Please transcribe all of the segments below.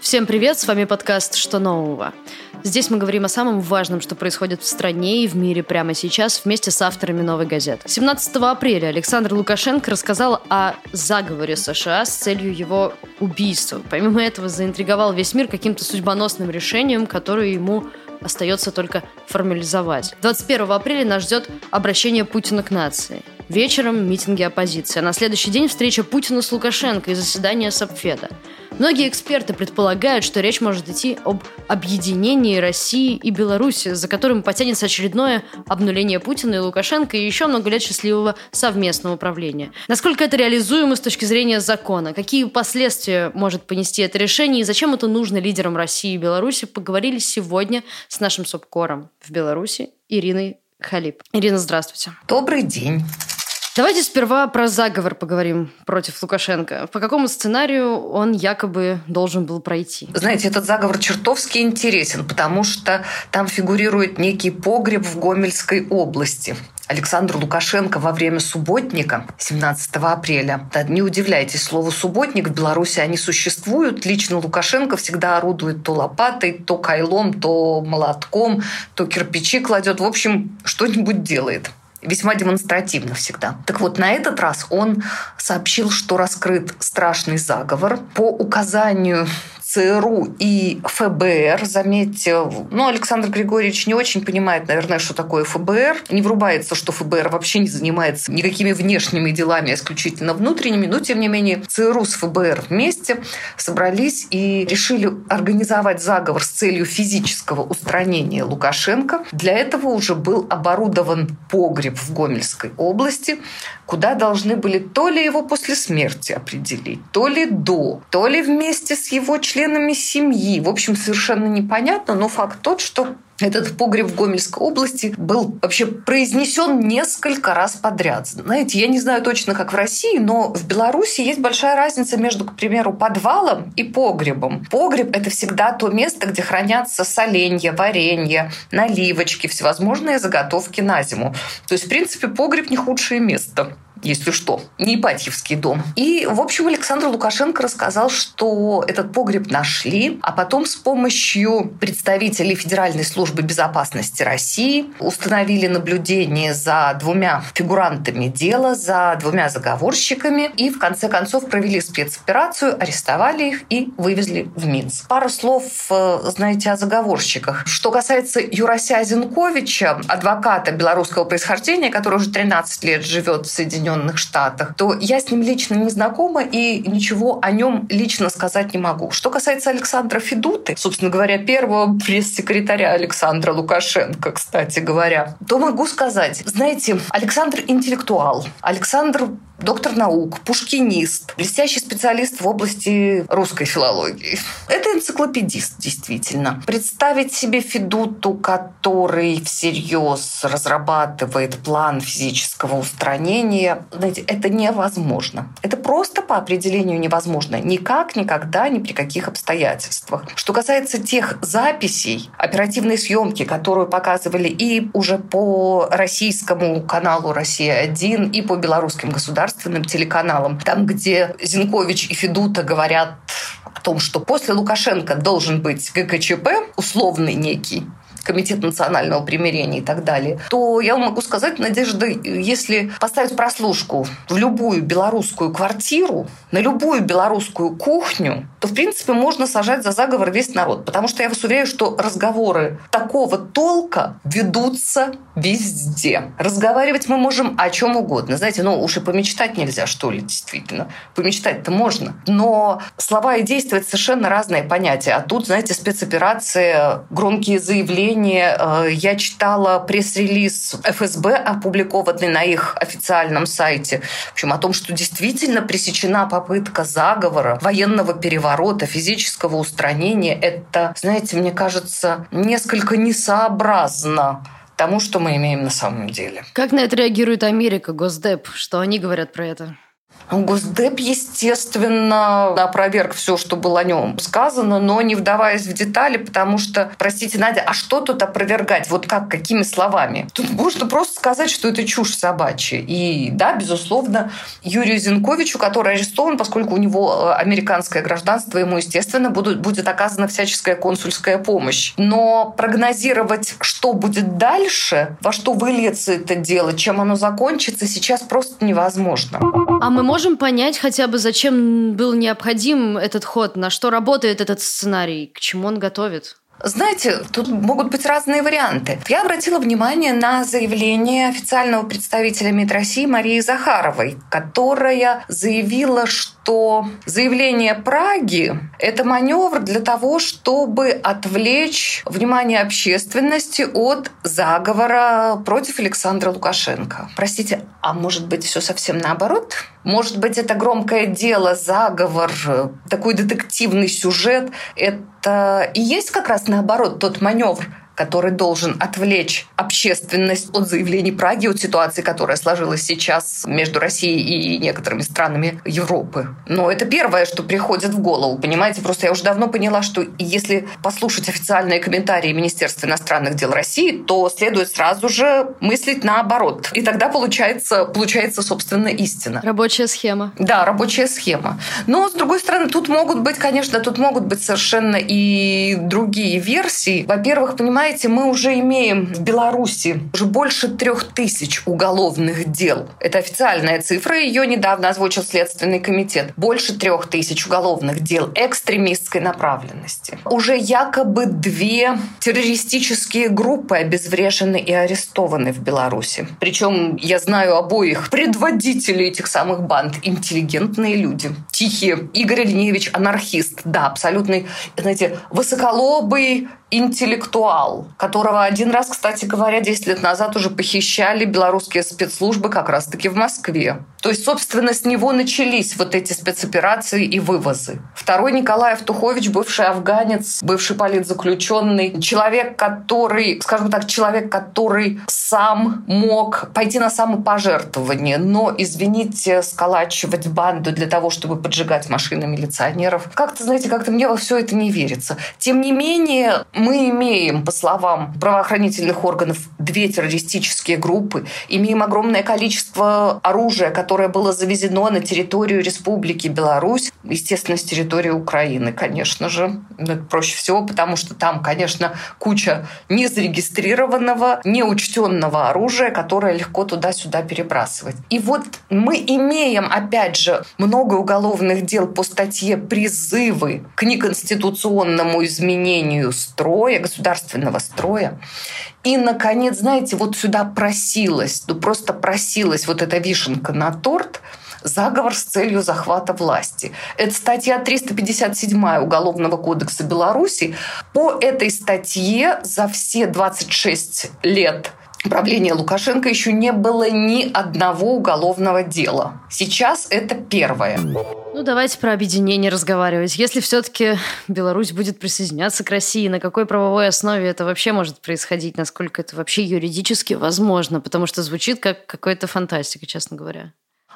Всем привет, с вами подкаст «Что нового?». Здесь мы говорим о самом важном, что происходит в стране и в мире прямо сейчас вместе с авторами «Новой газеты». 17 апреля Александр Лукашенко рассказал о заговоре США с целью его убийства. Помимо этого заинтриговал весь мир каким-то судьбоносным решением, которое ему остается только формализовать. 21 апреля нас ждет обращение Путина к нации. Вечером митинги оппозиции, а на следующий день встреча Путина с Лукашенко и заседание Сапфеда. Многие эксперты предполагают, что речь может идти об объединении России и Беларуси, за которым потянется очередное обнуление Путина и Лукашенко и еще много лет счастливого совместного управления. Насколько это реализуемо с точки зрения закона? Какие последствия может понести это решение и зачем это нужно лидерам России и Беларуси? Поговорили сегодня с нашим субкором в Беларуси Ириной Халип. Ирина, здравствуйте. Добрый день. Давайте сперва про заговор поговорим против Лукашенко. По какому сценарию он якобы должен был пройти? Знаете, этот заговор чертовски интересен, потому что там фигурирует некий погреб в Гомельской области. Александр Лукашенко во время субботника 17 апреля. Да, не удивляйтесь, слово «субботник» в Беларуси они существуют. Лично Лукашенко всегда орудует то лопатой, то кайлом, то молотком, то кирпичи кладет. В общем, что-нибудь делает весьма демонстративно всегда. Так вот, на этот раз он сообщил, что раскрыт страшный заговор по указанию ЦРУ и ФБР. Заметьте, ну, Александр Григорьевич не очень понимает, наверное, что такое ФБР. Не врубается, что ФБР вообще не занимается никакими внешними делами, а исключительно внутренними. Но, тем не менее, ЦРУ с ФБР вместе собрались и решили организовать заговор с целью физического устранения Лукашенко. Для этого уже был оборудован погреб в Гомельской области, куда должны были то ли его после смерти определить, то ли до, то ли вместе с его членами семьи. В общем, совершенно непонятно, но факт тот, что этот погреб в Гомельской области был вообще произнесен несколько раз подряд. Знаете, я не знаю точно, как в России, но в Беларуси есть большая разница между, к примеру, подвалом и погребом. Погреб – это всегда то место, где хранятся соленья, варенье, наливочки, всевозможные заготовки на зиму. То есть, в принципе, погреб не худшее место если что, не Ипатьевский дом. И, в общем, Александр Лукашенко рассказал, что этот погреб нашли, а потом с помощью представителей Федеральной службы безопасности России установили наблюдение за двумя фигурантами дела, за двумя заговорщиками, и в конце концов провели спецоперацию, арестовали их и вывезли в Минск. Пару слов, э, знаете, о заговорщиках. Что касается Юрася Зинковича, адвоката белорусского происхождения, который уже 13 лет живет в Соединенных Соединенных Штатах, то я с ним лично не знакома и ничего о нем лично сказать не могу. Что касается Александра Федуты, собственно говоря, первого пресс-секретаря Александра Лукашенко, кстати говоря, то могу сказать, знаете, Александр интеллектуал, Александр доктор наук, пушкинист, блестящий специалист в области русской филологии. Это энциклопедист, действительно. Представить себе Федуту, который всерьез разрабатывает план физического устранения, знаете, это невозможно. Это просто по определению невозможно. Никак, никогда, ни при каких обстоятельствах. Что касается тех записей оперативной съемки, которую показывали и уже по российскому каналу «Россия-1», и по белорусским государственным телеканалам, там, где Зинкович и Федута говорят о том, что после Лукашенко должен быть ГКЧП, условный некий, Комитет национального примирения и так далее, то я могу сказать, Надежда, если поставить прослушку в любую белорусскую квартиру, на любую белорусскую кухню, то, в принципе, можно сажать за заговор весь народ. Потому что я вас уверяю, что разговоры такого толка ведутся везде. Разговаривать мы можем о чем угодно. Знаете, ну уж и помечтать нельзя, что ли, действительно. Помечтать-то можно. Но слова и действия — это совершенно разные понятия. А тут, знаете, спецоперация, громкие заявления. Э, я читала пресс-релиз ФСБ, опубликованный на их официальном сайте, в общем, о том, что действительно пресечена попытка заговора, военного переворота, физического устранения, это, знаете, мне кажется, несколько несообразно тому, что мы имеем на самом деле. Как на это реагирует Америка, Госдеп? Что они говорят про это? Госдеп, естественно, опроверг все, что было о нем сказано, но не вдаваясь в детали, потому что, простите, Надя, а что тут опровергать? Вот как, какими словами? Тут можно просто сказать, что это чушь собачья. И да, безусловно, Юрию Зинковичу, который арестован, поскольку у него э, американское гражданство, ему, естественно, будут, будет оказана всяческая консульская помощь. Но прогнозировать, что будет дальше, во что выльется это дело, чем оно закончится, сейчас просто невозможно. А мы можем понять хотя бы, зачем был необходим этот ход, на что работает этот сценарий, к чему он готовит? Знаете, тут могут быть разные варианты. Я обратила внимание на заявление официального представителя МИД России Марии Захаровой, которая заявила, что заявление Праги – это маневр для того, чтобы отвлечь внимание общественности от заговора против Александра Лукашенко. Простите, а может быть все совсем наоборот? Может быть, это громкое дело, заговор, такой детективный сюжет – это и есть как раз наоборот тот маневр, который должен отвлечь общественность от заявлений Праги, от ситуации, которая сложилась сейчас между Россией и некоторыми странами Европы. Но это первое, что приходит в голову. Понимаете, просто я уже давно поняла, что если послушать официальные комментарии Министерства иностранных дел России, то следует сразу же мыслить наоборот. И тогда получается, получается собственно, истина. Рабочая схема. Да, рабочая схема. Но, с другой стороны, тут могут быть, конечно, тут могут быть совершенно и другие версии. Во-первых, понимаете, знаете, мы уже имеем в Беларуси уже больше трех тысяч уголовных дел. Это официальная цифра, ее недавно озвучил Следственный комитет. Больше трех тысяч уголовных дел экстремистской направленности. Уже якобы две террористические группы обезврежены и арестованы в Беларуси. Причем я знаю обоих предводителей этих самых банд. Интеллигентные люди. Тихие. Игорь Ильиневич анархист. Да, абсолютный, знаете, высоколобый интеллектуал, которого один раз, кстати говоря, 10 лет назад уже похищали белорусские спецслужбы как раз-таки в Москве. То есть, собственно, с него начались вот эти спецоперации и вывозы. Второй Николай Автухович, бывший афганец, бывший политзаключенный, человек, который, скажем так, человек, который сам мог пойти на самопожертвование, но, извините, сколачивать банду для того, чтобы поджигать машины милиционеров. Как-то, знаете, как-то мне во все это не верится. Тем не менее, мы имеем, по словам правоохранительных органов, две террористические группы, имеем огромное количество оружия, которое было завезено на территорию Республики Беларусь, естественно, с территории Украины, конечно же. Это проще всего, потому что там, конечно, куча незарегистрированного, неучтенного оружия, которое легко туда-сюда перебрасывать. И вот мы имеем, опять же, много уголовных дел по статье «Призывы к неконституционному изменению строя», строя, государственного строя. И, наконец, знаете, вот сюда просилась, ну просто просилась вот эта вишенка на торт – заговор с целью захвата власти. Это статья 357 Уголовного кодекса Беларуси. По этой статье за все 26 лет правления Лукашенко еще не было ни одного уголовного дела. Сейчас это первое. Ну, давайте про объединение разговаривать. Если все-таки Беларусь будет присоединяться к России, на какой правовой основе это вообще может происходить? Насколько это вообще юридически возможно? Потому что звучит как какая-то фантастика, честно говоря.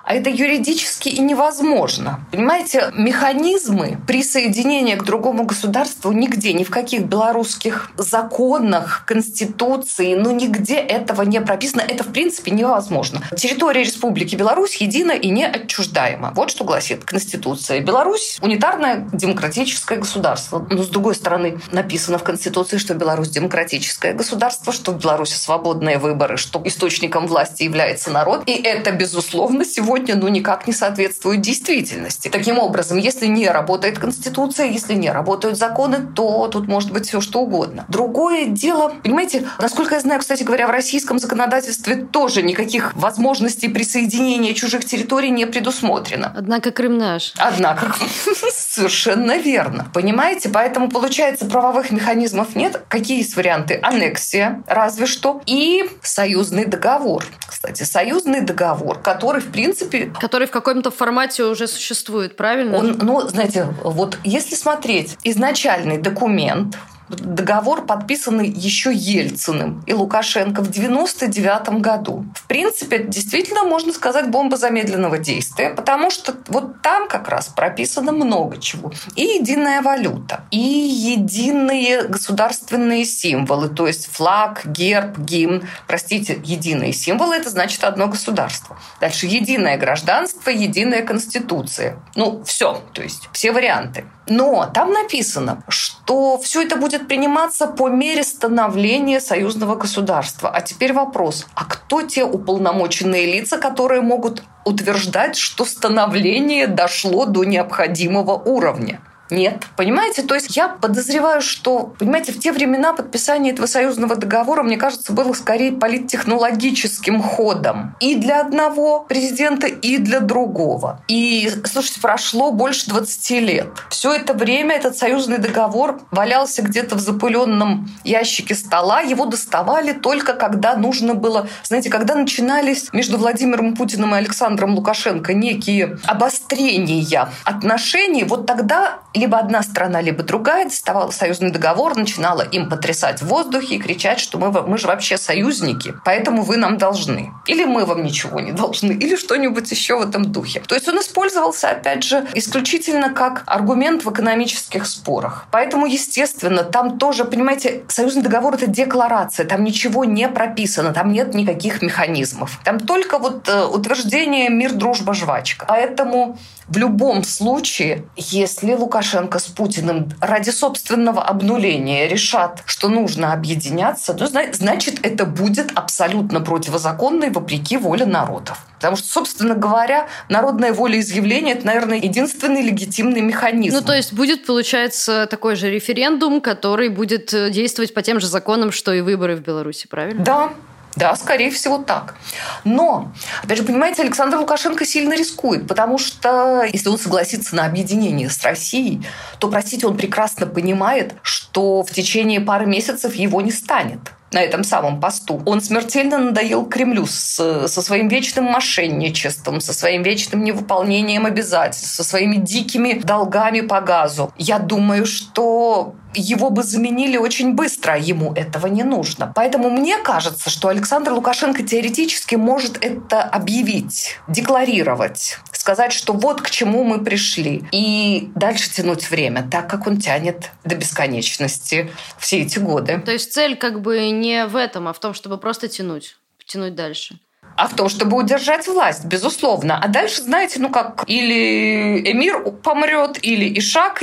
А это юридически и невозможно. Понимаете, механизмы присоединения к другому государству нигде, ни в каких белорусских законах, конституции, ну нигде этого не прописано. Это, в принципе, невозможно. Территория Республики Беларусь едина и неотчуждаема. Вот что гласит Конституция. Беларусь – унитарное демократическое государство. Но, с другой стороны, написано в Конституции, что Беларусь – демократическое государство, что в Беларуси свободные выборы, что источником власти является народ. И это, безусловно, сегодня сегодня ну, никак не соответствует действительности. Таким образом, если не работает Конституция, если не работают законы, то тут может быть все что угодно. Другое дело, понимаете, насколько я знаю, кстати говоря, в российском законодательстве тоже никаких возможностей присоединения чужих территорий не предусмотрено. Однако Крым наш. Однако, совершенно верно. Понимаете, поэтому получается правовых механизмов нет. Какие есть варианты? Аннексия, разве что, и союзный договор. Кстати, союзный договор, который, в принципе, принципе... Который в каком-то формате уже существует, правильно? Он, ну, знаете, вот если смотреть изначальный документ, договор, подписанный еще Ельциным и Лукашенко в 99 году. В принципе, действительно можно сказать бомба замедленного действия, потому что вот там как раз прописано много чего. И единая валюта, и единые государственные символы, то есть флаг, герб, гимн. Простите, единые символы – это значит одно государство. Дальше единое гражданство, единая конституция. Ну, все, то есть все варианты. Но там написано, что все это будет приниматься по мере становления союзного государства. А теперь вопрос, а кто те уполномоченные лица, которые могут утверждать, что становление дошло до необходимого уровня? Нет. Понимаете? То есть я подозреваю, что, понимаете, в те времена подписание этого союзного договора, мне кажется, было скорее политтехнологическим ходом. И для одного президента, и для другого. И, слушайте, прошло больше 20 лет. Все это время этот союзный договор валялся где-то в запыленном ящике стола. Его доставали только когда нужно было, знаете, когда начинались между Владимиром Путиным и Александром Лукашенко некие обострения отношений, вот тогда либо одна страна, либо другая доставала союзный договор, начинала им потрясать в воздухе и кричать, что мы, мы же вообще союзники, поэтому вы нам должны. Или мы вам ничего не должны, или что-нибудь еще в этом духе. То есть он использовался, опять же, исключительно как аргумент в экономических спорах. Поэтому, естественно, там тоже, понимаете, союзный договор — это декларация, там ничего не прописано, там нет никаких механизмов. Там только вот э, утверждение «мир, дружба, жвачка». Поэтому в любом случае, если Лукашенко с Путиным ради собственного обнуления решат, что нужно объединяться, то значит это будет абсолютно противозаконно и вопреки воле народов. Потому что, собственно говоря, народное волеизъявление – это, наверное, единственный легитимный механизм. Ну, то есть будет, получается, такой же референдум, который будет э, действовать по тем же законам, что и выборы в Беларуси, правильно? Да, да, скорее всего так. Но, опять же, понимаете, Александр Лукашенко сильно рискует, потому что если он согласится на объединение с Россией, то, простите, он прекрасно понимает, что в течение пары месяцев его не станет на этом самом посту. Он смертельно надоел Кремлю с, со своим вечным мошенничеством, со своим вечным невыполнением обязательств, со своими дикими долгами по газу. Я думаю, что его бы заменили очень быстро, а ему этого не нужно. Поэтому мне кажется, что Александр Лукашенко теоретически может это объявить, декларировать, сказать, что вот к чему мы пришли, и дальше тянуть время, так как он тянет до бесконечности все эти годы. То есть цель как бы не в этом, а в том, чтобы просто тянуть, тянуть дальше а в том, чтобы удержать власть, безусловно. А дальше, знаете, ну как, или эмир помрет, или Ишак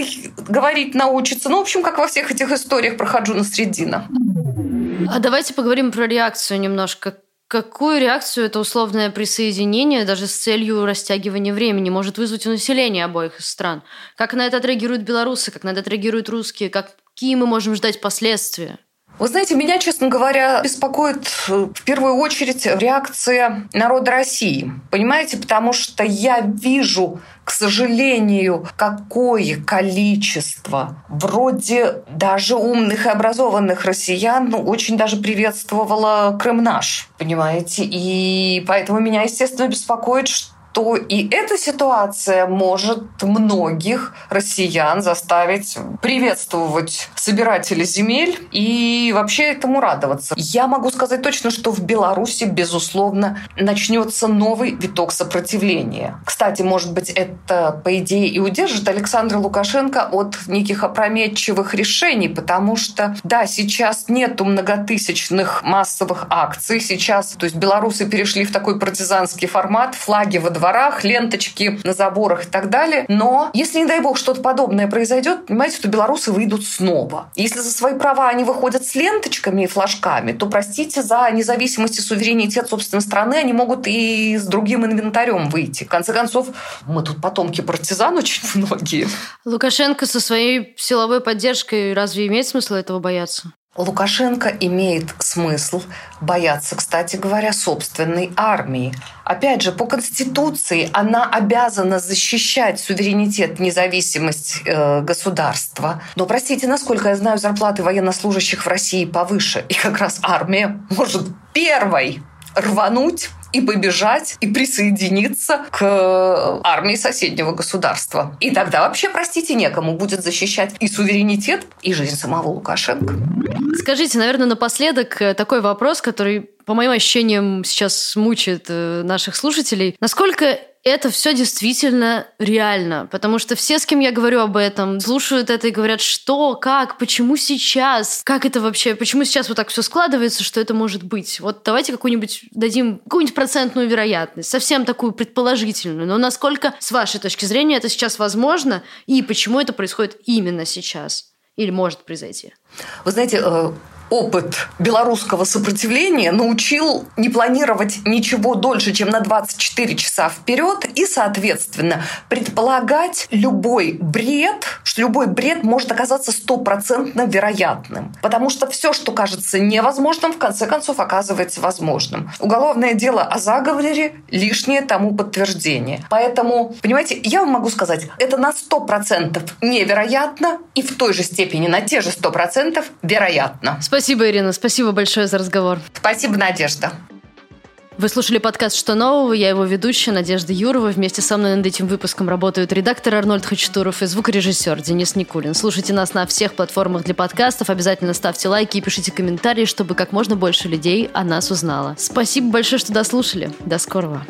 говорить научится. Ну, в общем, как во всех этих историях про Хаджуна Средина. А давайте поговорим про реакцию немножко. Какую реакцию это условное присоединение даже с целью растягивания времени может вызвать у населения обоих стран? Как на это отреагируют белорусы, как на это отреагируют русские, какие мы можем ждать последствия? Вы знаете, меня, честно говоря, беспокоит э, в первую очередь реакция народа России. Понимаете, потому что я вижу, к сожалению, какое количество вроде даже умных и образованных россиян ну, очень даже приветствовало Крым наш, понимаете? И поэтому меня, естественно, беспокоит, что то и эта ситуация может многих россиян заставить приветствовать собирателей земель и вообще этому радоваться. Я могу сказать точно, что в Беларуси, безусловно, начнется новый виток сопротивления. Кстати, может быть, это, по идее, и удержит Александра Лукашенко от неких опрометчивых решений, потому что, да, сейчас нету многотысячных массовых акций, сейчас, то есть белорусы перешли в такой партизанский формат, флаги во дворе дворах, ленточки на заборах и так далее. Но если, не дай бог, что-то подобное произойдет, понимаете, то белорусы выйдут снова. Если за свои права они выходят с ленточками и флажками, то, простите, за независимость и суверенитет собственной страны они могут и с другим инвентарем выйти. В конце концов, мы тут потомки партизан очень многие. Лукашенко со своей силовой поддержкой разве имеет смысл этого бояться? Лукашенко имеет смысл бояться, кстати говоря, собственной армии. Опять же, по Конституции она обязана защищать суверенитет, независимость э, государства. Но, простите, насколько я знаю, зарплаты военнослужащих в России повыше. И как раз армия может первой рвануть и побежать, и присоединиться к э, армии соседнего государства. И тогда вообще, простите, некому будет защищать и суверенитет, и жизнь самого Лукашенко. Скажите, наверное, напоследок э, такой вопрос, который по моим ощущениям, сейчас мучает э, наших слушателей. Насколько это все действительно реально, потому что все, с кем я говорю об этом, слушают это и говорят, что, как, почему сейчас, как это вообще, почему сейчас вот так все складывается, что это может быть. Вот давайте какую-нибудь дадим какую-нибудь процентную вероятность, совсем такую предположительную, но насколько, с вашей точки зрения, это сейчас возможно и почему это происходит именно сейчас? Или может произойти? Вы знаете, э, опыт белорусского сопротивления научил не планировать ничего дольше, чем на 24 часа вперед и, соответственно, предполагать любой бред, что любой бред может оказаться стопроцентно вероятным. Потому что все, что кажется невозможным, в конце концов оказывается возможным. Уголовное дело о заговоре – лишнее тому подтверждение. Поэтому, понимаете, я вам могу сказать, это на 100% невероятно и в той же степени на те же 100% вероятно. Спасибо, Ирина. Спасибо большое за разговор. Спасибо, Надежда. Вы слушали подкаст «Что нового?». Я его ведущая Надежда Юрова. Вместе со мной над этим выпуском работают редактор Арнольд Хачатуров и звукорежиссер Денис Никулин. Слушайте нас на всех платформах для подкастов. Обязательно ставьте лайки и пишите комментарии, чтобы как можно больше людей о нас узнало. Спасибо большое, что дослушали. До скорого.